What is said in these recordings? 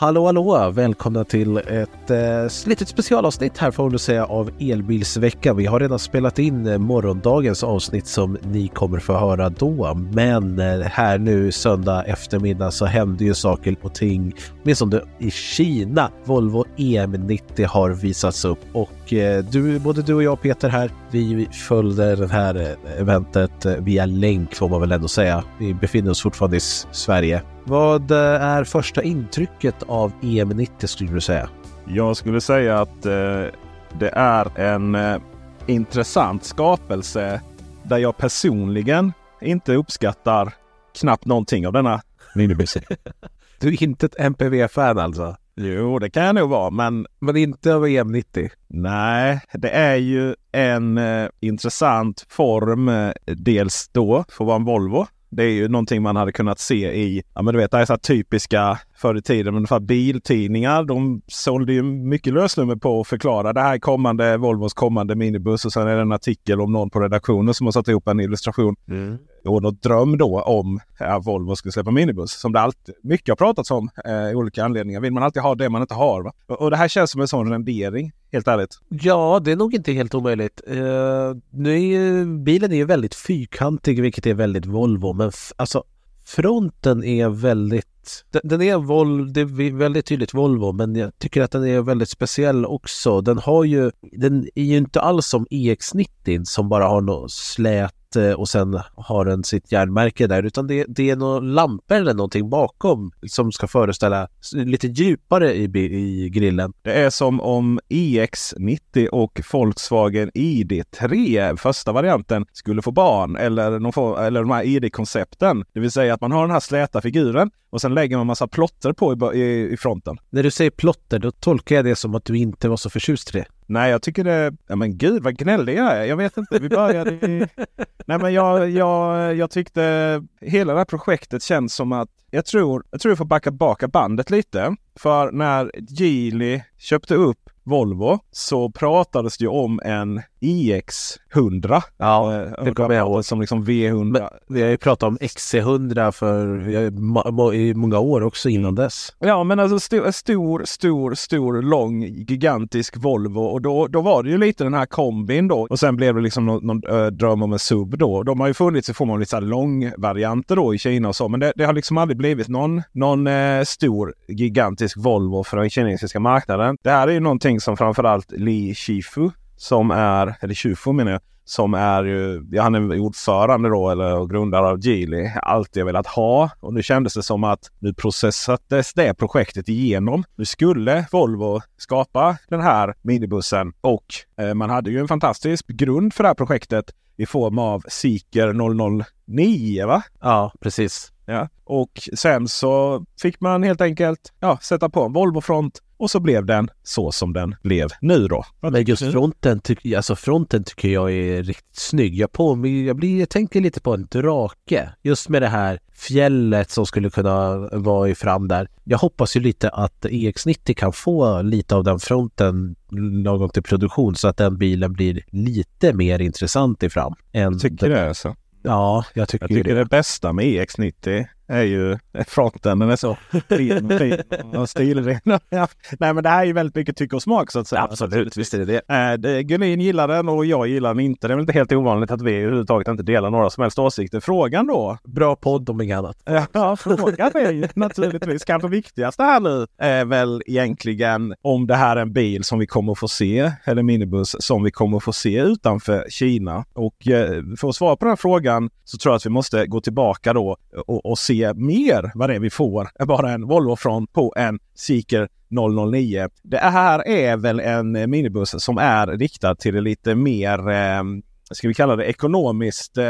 Hallå hallå! Välkomna till ett eh, litet specialavsnitt här får man säga av Elbilsveckan. Vi har redan spelat in eh, morgondagens avsnitt som ni kommer få höra då. Men eh, här nu söndag eftermiddag så händer ju saker och ting. Åtminstone i Kina. Volvo EM90 har visats upp och eh, du, både du och jag Peter här, vi följde det här eh, eventet eh, via länk får man väl ändå säga. Vi befinner oss fortfarande i Sverige. Vad eh, är första intrycket av EM90 skulle du säga? Jag skulle säga att eh, det är en eh, intressant skapelse där jag personligen inte uppskattar knappt någonting av denna minibuss. Du är inte ett MPV-fan alltså? jo, det kan jag nog vara, men Men inte av EM90? nej, det är ju en eh, intressant form. Eh, dels då för att vara en Volvo. Det är ju någonting man hade kunnat se i, ja men du vet, det är så här typiska förr i tiden, men ungefär biltidningar. De sålde ju mycket lösnummer på att förklara det här är kommande Volvos kommande minibuss och sen är det en artikel om någon på redaktionen som har satt ihop en illustration mm och något dröm då om eh, att Volvo skulle släppa minibuss. Som det alltid mycket har pratats om eh, i olika anledningar. Vill man alltid ha det man inte har? Va? Och, och det här känns som en sån rendering, helt ärligt. Ja, det är nog inte helt omöjligt. Uh, nu är ju, bilen är ju väldigt fyrkantig, vilket är väldigt Volvo, men alltså fronten är väldigt den, den är Vol, det är väldigt tydligt Volvo, men jag tycker att den är väldigt speciell också. Den har ju, den är ju inte alls som EX90 som bara har något slät eh, och sen har den sitt järnmärke där, utan det, det är några lampor eller någonting bakom som ska föreställa lite djupare i, i grillen. Det är som om EX90 och Volkswagen ID3, första varianten, skulle få barn. Eller, någon få, eller de här ID-koncepten. Det vill säga att man har den här släta figuren och sen lägger man massa plotter på i, i, i fronten. När du säger plotter, då tolkar jag det som att du inte var så förtjust i det. Nej, jag tycker det... Ja men gud vad gnällig jag är. Jag vet inte. Vi började i... Nej men jag, jag, jag tyckte hela det här projektet känns som att jag tror, jag tror jag får backa baka bandet lite. För när Geely köpte upp Volvo så pratades det ju om en iX100. Ja, Eh, det kommer jag ihåg. Som liksom V100. Men vi har ju pratat om XC100 för i många år också innan dess. Ja men alltså stor, stor, stor, stor, lång, gigantisk Volvo och då, då var det ju lite den här kombin då. Och sen blev det liksom någon, någon äh, dröm om en sub då. De har ju funnits i form av lite så här långvarianter då i Kina och så. Men det, det har liksom aldrig blivit någon, någon eh, stor, gigantisk Volvo för den kinesiska marknaden. Det här är ju någonting som framförallt Li Shifu som är, eller Shifu menar jag, som är ju, ja, han är ordförande då eller grundare av Geely, alltid velat ha. Och nu kändes det som att nu processades det projektet igenom. Nu skulle Volvo skapa den här minibussen och eh, man hade ju en fantastisk grund för det här projektet i form av Seeker 009 va? Ja, precis. Ja. Och sen så fick man helt enkelt ja, sätta på en Volvo-front Och så blev den så som den blev nu då. Men just fronten, tyck, alltså fronten tycker jag är riktigt snygg. Jag, på, jag, blir, jag tänker lite på en drake. Just med det här fjället som skulle kunna vara i fram där. Jag hoppas ju lite att EX90 kan få lite av den fronten lagom till produktion så att den bilen blir lite mer intressant i fram. Än tycker det alltså? Ja, jag tycker, jag tycker det. det bästa med EX90 är ju fronten. Den är så fin, och stilren. Nej men det här är ju väldigt mycket tycke och smak så att säga. Absolut, visst är det det. Äh, det Gullin gillar den och jag gillar den inte. Det är väl inte helt ovanligt att vi överhuvudtaget inte delar några som helst åsikter. Frågan då? Bra podd om inget annat. Ja, frågan är ju naturligtvis kanske viktigaste här nu är väl egentligen om det här är en bil som vi kommer få se eller minibuss som vi kommer få se utanför Kina. Och eh, för att svara på den frågan så tror jag att vi måste gå tillbaka då och, och se mer vad det är vi får än bara en Volvo Front på en Seeker 009. Det här är väl en minibuss som är riktad till det lite mer eh, ska vi kalla det ekonomiskt eh,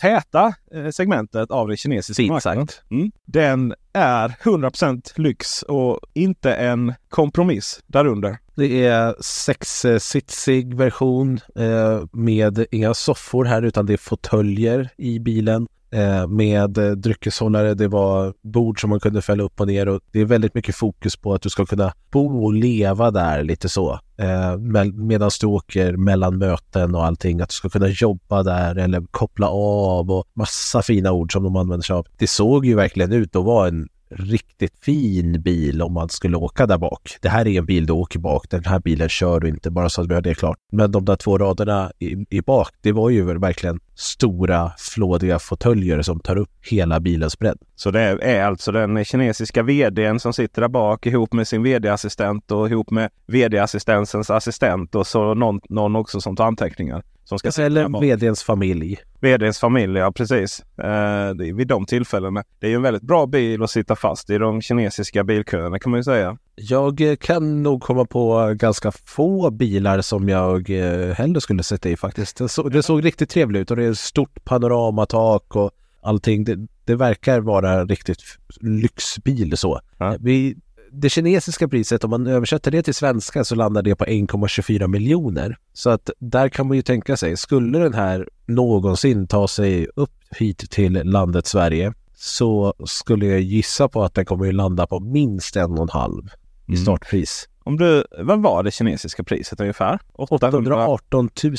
täta eh, segmentet av det kinesiska marknaden. Mm. Den är 100% lyx och inte en kompromiss därunder. Det är sexsitsig version eh, med inga soffor här utan det är fåtöljer i bilen. Eh, med eh, dryckeshållare. Det var bord som man kunde fälla upp och ner och det är väldigt mycket fokus på att du ska kunna bo och leva där lite så. Eh, medan du åker mellan möten och allting. Att du ska kunna jobba där eller koppla av och massa fina ord som de använder sig av. Det såg ju verkligen ut att vara en riktigt fin bil om man skulle åka där bak. Det här är en bil du åker bak. Den här bilen kör du inte, bara så att vi har det klart. Men de där två raderna i, i bak, det var ju verkligen stora flådiga fåtöljer som tar upp hela bilens bredd. Så det är alltså den kinesiska vdn som sitter där bak ihop med sin vd-assistent och ihop med vd-assistensens assistent och så någon, någon också som tar anteckningar. Som ska Eller vdns familj. Vdns familj, ja precis. Eh, vid de tillfällena. Det är ju en väldigt bra bil att sitta fast i de kinesiska bilköerna kan man ju säga. Jag eh, kan nog komma på ganska få bilar som jag eh, hellre skulle sätta i faktiskt. Det, så, det såg riktigt trevligt ut och det är stort panoramatak och allting. Det, det verkar vara riktigt lyxbil så. Ja. Vi, det kinesiska priset, om man översätter det till svenska så landar det på 1,24 miljoner. Så att där kan man ju tänka sig, skulle den här någonsin ta sig upp hit till landet Sverige så skulle jag gissa på att den kommer att landa på minst en och en halv i mm. startpris. Om du, vad var det kinesiska priset ungefär? 818 000.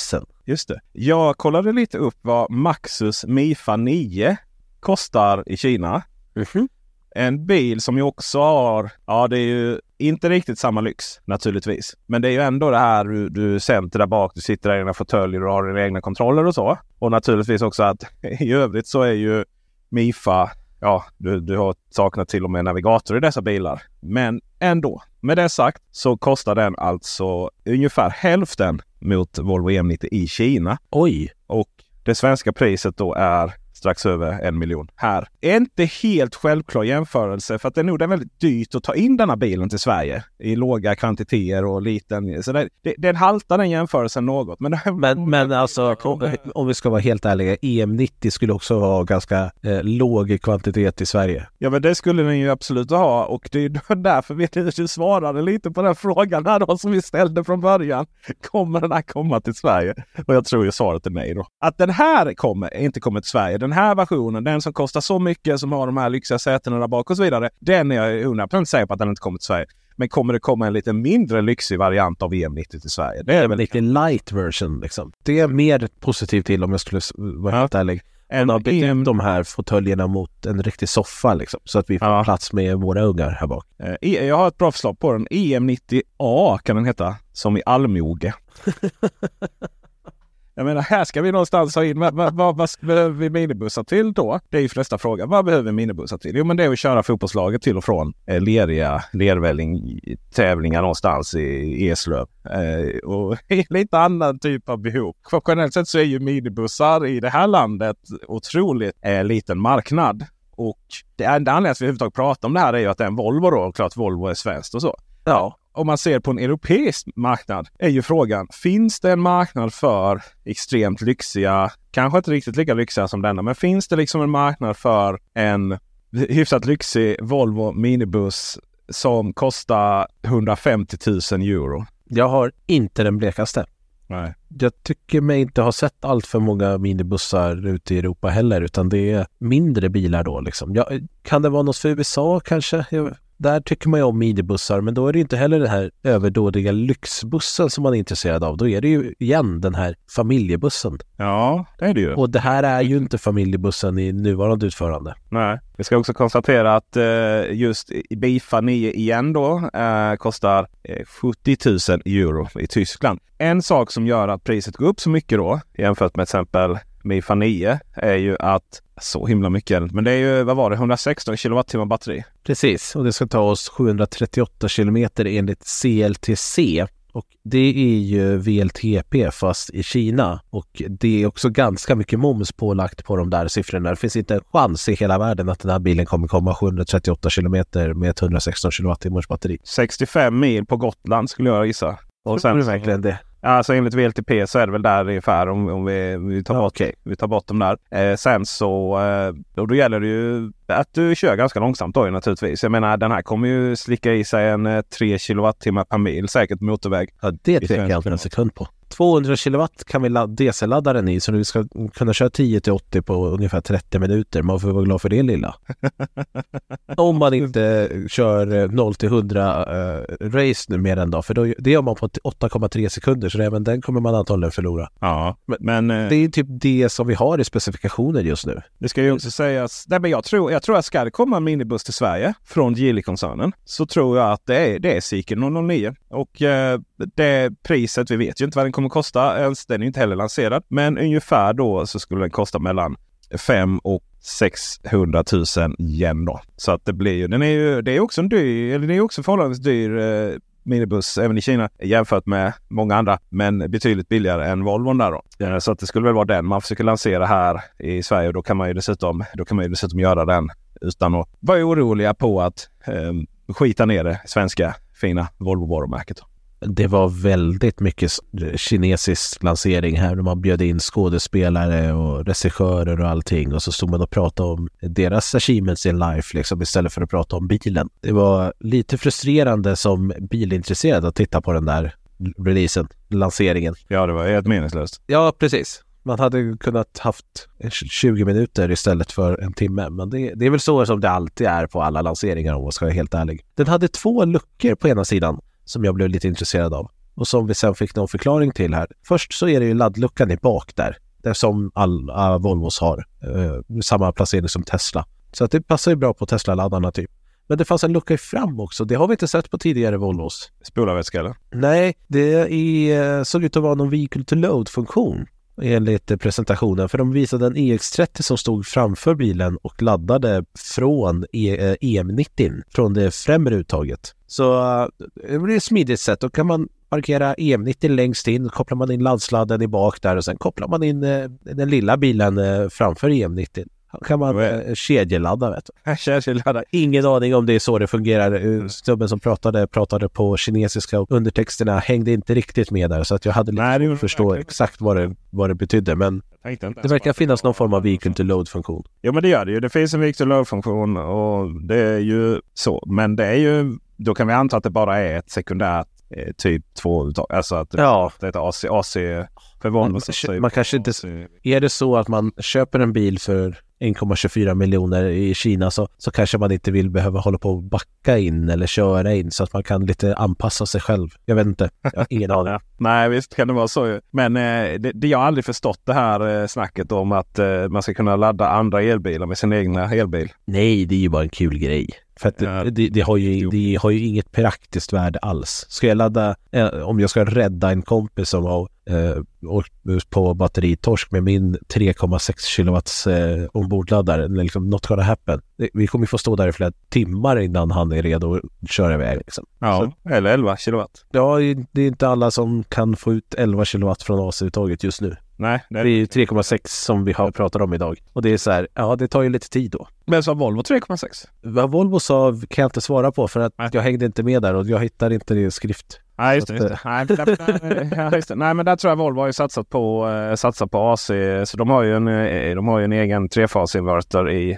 Just det. Jag kollade lite upp vad Maxus Mifa 9 kostar i Kina. Mm -hmm. En bil som ju också har, ja det är ju inte riktigt samma lyx naturligtvis. Men det är ju ändå det här du, du center där bak, du sitter i dina fåtöljer och har dina egna kontroller och så. Och naturligtvis också att i övrigt så är ju Mifa, ja du, du har saknat till och med navigator i dessa bilar. Men ändå, med det sagt så kostar den alltså ungefär hälften mot Volvo EM90 i Kina. Oj! Och det svenska priset då är strax över en miljon här. Inte helt självklar jämförelse för att det är nog är väldigt dyrt att ta in denna bilen till Sverige i låga kvantiteter och liten. Så det, det, den haltar den jämförelsen något. Men, men, men alltså om, om, vi ska vara helt ärliga, EM90 skulle också ha ganska eh, låg kvantitet i Sverige. Ja men det skulle den ju absolut ha och det är därför vi svarade lite på den frågan här då som vi ställde från början. Kommer den här komma till Sverige? Och jag tror ju svaret är nej då. Att den här kommer, inte kommer till Sverige den här versionen, den som kostar så mycket, som har de här lyxiga sätena där bak och så vidare. Den är jag 100% säker på att den inte kommer till Sverige. Men kommer det komma en lite mindre lyxig variant av EM90 till Sverige? Det är väl lite light version liksom. Det är mer positivt till om jag skulle vara helt ja. ärlig. Än att byta ut de här fåtöljerna mot en riktig soffa liksom. Så att vi får ja. plats med våra ungar här bak. Eh, jag har ett bra förslag på den. EM90A kan den heta. Som i allmoge. Jag menar, här ska vi någonstans ha in, vad, vad, vad behöver vi minibussar till då? Det är ju flesta frågan. Vad behöver vi minibussar till? Jo, men det är att köra fotbollslaget till och från eh, leriga lervälling-tävlingar någonstans i Eslöv. Eh, och lite annan typ av behov. För generellt sett så är ju minibussar i det här landet otroligt eh, liten marknad. Och det enda anledningen att vi överhuvudtaget pratar om det här är ju att det är en Volvo då. Och klart Volvo är svenskt och så. Ja, om man ser på en europeisk marknad är ju frågan, finns det en marknad för extremt lyxiga, kanske inte riktigt lika lyxiga som denna, men finns det liksom en marknad för en hyfsat lyxig Volvo minibuss som kostar 150 000 euro. Jag har inte den blekaste. Nej. Jag tycker mig inte ha sett allt för många minibussar ute i Europa heller, utan det är mindre bilar då liksom. Ja, kan det vara något för USA kanske? Jag, där tycker man ju om minibussar, men då är det inte heller den här överdådiga lyxbussen som man är intresserad av. Då är det ju igen den här familjebussen. Ja, det är det ju. Och det här är ju inte familjebussen i nuvarande utförande. Nej, vi ska också konstatera att eh, just Bifa 9 igen då eh, kostar eh, 70 000 euro i Tyskland. En sak som gör att priset går upp så mycket då jämfört med till exempel Mifa 9 är ju att så himla mycket men det är ju, vad var det, 116 kilowattimmar batteri. Precis, och det ska ta oss 738 kilometer enligt CLTC. Och det är ju VLTP fast i Kina och det är också ganska mycket moms pålagt på de där siffrorna. Det finns inte en chans i hela världen att den här bilen kommer komma 738 kilometer med ett 116 kilowattimmars batteri. 65 mil på Gotland skulle jag gissa. Och sen, Tror du verkligen det? Alltså enligt VLTP så är det väl där ungefär om, om vi, vi, tar bort, okay. vi tar bort dem där. Eh, sen så eh, då gäller det ju att du kör ganska långsamt då naturligtvis. Jag menar den här kommer ju slicka i sig en eh, 3 kilowattimmar per mil säkert motorväg. Ja det tvekar jag inte en sekund på. 200 kilowatt kan vi DC-ladda den i så du ska kunna köra 10 till 80 på ungefär 30 minuter. Man får vara glad för det lilla. Om man inte kör 0 till 100 uh, race nu mer än då. För då, det gör man på 8,3 sekunder så även den kommer man antagligen förlora. Ja, men, men uh, det är typ det som vi har i specifikationen just nu. Det ska ju också sägas. Nej, men jag tror, jag tror att ska det komma en minibuss till Sverige från Geely-koncernen så tror jag att det är, det är Seeker 009. Och uh, det priset, vi vet ju inte vad den kommer kosta ens. Den är inte heller lanserad. Men ungefär då så skulle den kosta mellan 5 och 600 000 yen då. Så att det blir ju, den är ju, det är också en dyr, eller det är också förhållandevis dyr eh, minibuss även i Kina jämfört med många andra. Men betydligt billigare än Volvon där då. Eh, så att det skulle väl vara den man försöker lansera här i Sverige. Och då kan man ju dessutom, då kan man ju dessutom göra den utan att vara oroliga på att eh, skita ner det svenska fina Volvo-varumärket det var väldigt mycket kinesisk lansering här när man bjöd in skådespelare och regissörer och allting och så stod man och pratade om deras achievements in life liksom istället för att prata om bilen. Det var lite frustrerande som bilintresserad att titta på den där releasen, lanseringen. Ja, det var helt meningslöst. Ja, precis. Man hade kunnat haft 20 minuter istället för en timme. Men det, det, är väl så som det alltid är på alla lanseringar om man ska vara helt ärlig. Den hade två luckor på ena sidan som jag blev lite intresserad av och som vi sen fick någon förklaring till här. Först så är det ju laddluckan i bak där, där som alla Volvos har, eh, samma placering som Tesla. Så att det passar ju bra på Tesla-laddarna typ. Men det fanns en lucka i fram också. Det har vi inte sett på tidigare Volvos. Spolarvätska eller? Nej, det är, såg ut att vara någon vehicle to load-funktion enligt presentationen. För de visade en EX30 som stod framför bilen och laddade från eh, EM90 från det främre uttaget. Så eh, det blir ett smidigt sätt. Då kan man parkera EM90 längst in, kopplar man in laddsladden i bak där och sen kopplar man in eh, den lilla bilen framför EM90 kan man eh, kedjeladda. Vet du. kedjeladda. Ingen aning om det är så det fungerar. Snubben som pratade pratade på kinesiska och undertexterna hängde inte riktigt med där så att jag hade lite svårt att förstå exakt vad det, vad det betydde. Men det verkar finnas någon form av vehicle to load-funktion. Ja men det gör det ju. Det finns en vehicle to load-funktion och det är ju så. Men det är ju, då kan vi anta att det bara är ett sekundärt eh, typ 2 Alltså att ja. det heter AC, AC för Volvo. Man, man kanske inte... Är det så att man köper en bil för 1,24 miljoner i Kina så, så kanske man inte vill behöva hålla på och backa in eller köra in så att man kan lite anpassa sig själv. Jag vet inte, jag har ingen aning. Nej, visst kan det vara så. Men eh, det, det, jag har aldrig förstått det här eh, snacket om att eh, man ska kunna ladda andra elbilar med sin egna elbil. Nej, det är ju bara en kul grej. För att ja. det, det, har ju, det har ju inget praktiskt värde alls. Ska jag ladda, eh, om jag ska rädda en kompis som har eh, på batteritorsk med min 3,6 kilowatts eh, ombordladdare, liksom not gonna happen. Vi kommer få stå där i flera timmar innan han är redo att köra iväg. Liksom. Ja, Så. eller 11 kilowatt. Ja, det är inte alla som kan få ut 11 kilowatt från AC-uttaget just nu. Nej, det är, är 3,6 som vi har pratat om idag. Och det är så här, ja det tar ju lite tid då. Men sa Volvo 3,6? Vad Volvo sa kan jag inte svara på för att Nej. jag hängde inte med där och jag hittar inte det i skrift. Nej, just det. Just det. Nej, där, just det. Nej, men där tror jag Volvo har ju satsat på, eh, satsat på AC. Så de har ju en, eh, de har ju en egen trefasinverter i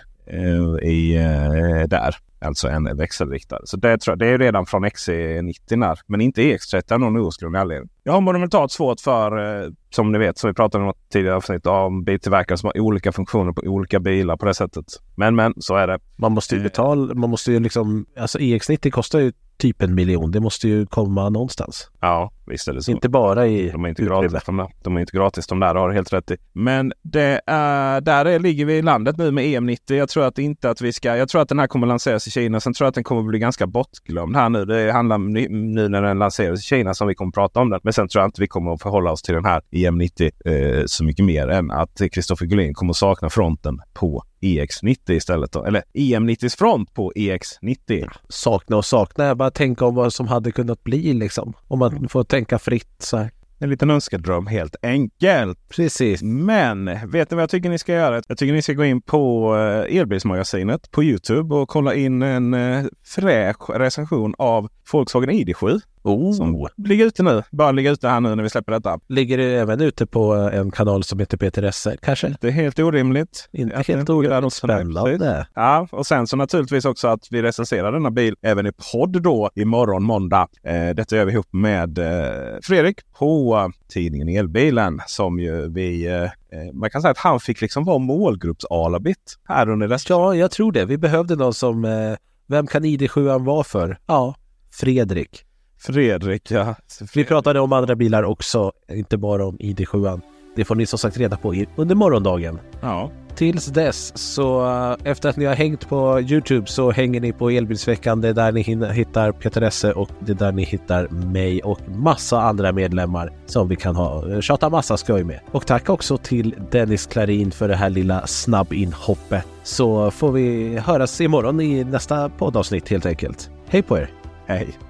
i, eh, där. Alltså en växelriktare. Så det, tror jag, det är redan från XC90 där. Men inte EX30 av någon outgrundlig anledning. Jag har monumentalt svårt för, eh, som ni vet, som vi pratade om tidigare avsnitt, om biltillverkare som har olika funktioner på olika bilar på det sättet. Men men, så är det. Man måste ju betala, man måste ju liksom, alltså EX90 kostar ju typ en miljon. Det måste ju komma någonstans. Ja, visst är det så. Inte bara i de är inte gratis de där. De är inte gratis de där, har helt rätt i. Men det är, där är, ligger vi i landet nu med EM90. Jag tror att inte att vi ska, jag tror att den här kommer lanseras i Kina. Sen tror jag att den kommer bli ganska bortglömd här nu. Det handlar nu när den lanseras i Kina som vi kommer prata om den. Men sen tror jag inte vi kommer att förhålla oss till den här EM90 eh, så mycket mer än att Kristoffer Gullin kommer sakna fronten på EX90 istället. Då. Eller EM90s front på EX90. Sakna och sakna. Jag bara tänka om vad som hade kunnat bli liksom. Om man får tänka fritt så här. En liten önskedröm helt enkelt. Precis. Men vet ni vad jag tycker ni ska göra? Jag tycker ni ska gå in på eh, Elbilsmagasinet på Youtube och kolla in en eh, fräsch recension av Volkswagen ID7. Oh. Som ligger ute nu. Bara ligger ute här nu när vi släpper detta. Ligger det även ute på en kanal som heter Peter Esse kanske? Det är helt orimligt. Inte helt orimligt. Spännande. Ja, och sen så naturligtvis också att vi recenserar denna bil även i podd då imorgon måndag. Eh, detta gör vi ihop med eh, Fredrik på tidningen Elbilen som ju vi eh, man kan säga att han fick liksom vara målgrupps-alabit här under resten. Ja, jag tror det. Vi behövde någon som eh, vem kan ID7 vara för? Ja, Fredrik. Fredrik, ja. Fredrik. Vi pratade om andra bilar också, inte bara om ID7. Det får ni som sagt reda på under morgondagen. Ja. Tills dess så eh, efter att ni har hängt på Youtube så hänger ni på Elbilsveckan. Det är där ni hittar Peter Esse och det är där ni hittar mig och massa andra medlemmar som vi kan ha eh, tjata massa skoj med. Och tack också till Dennis Klarin för det här lilla snabbinhoppet. Så får vi höras imorgon i nästa poddavsnitt helt enkelt. Hej på er! Hej!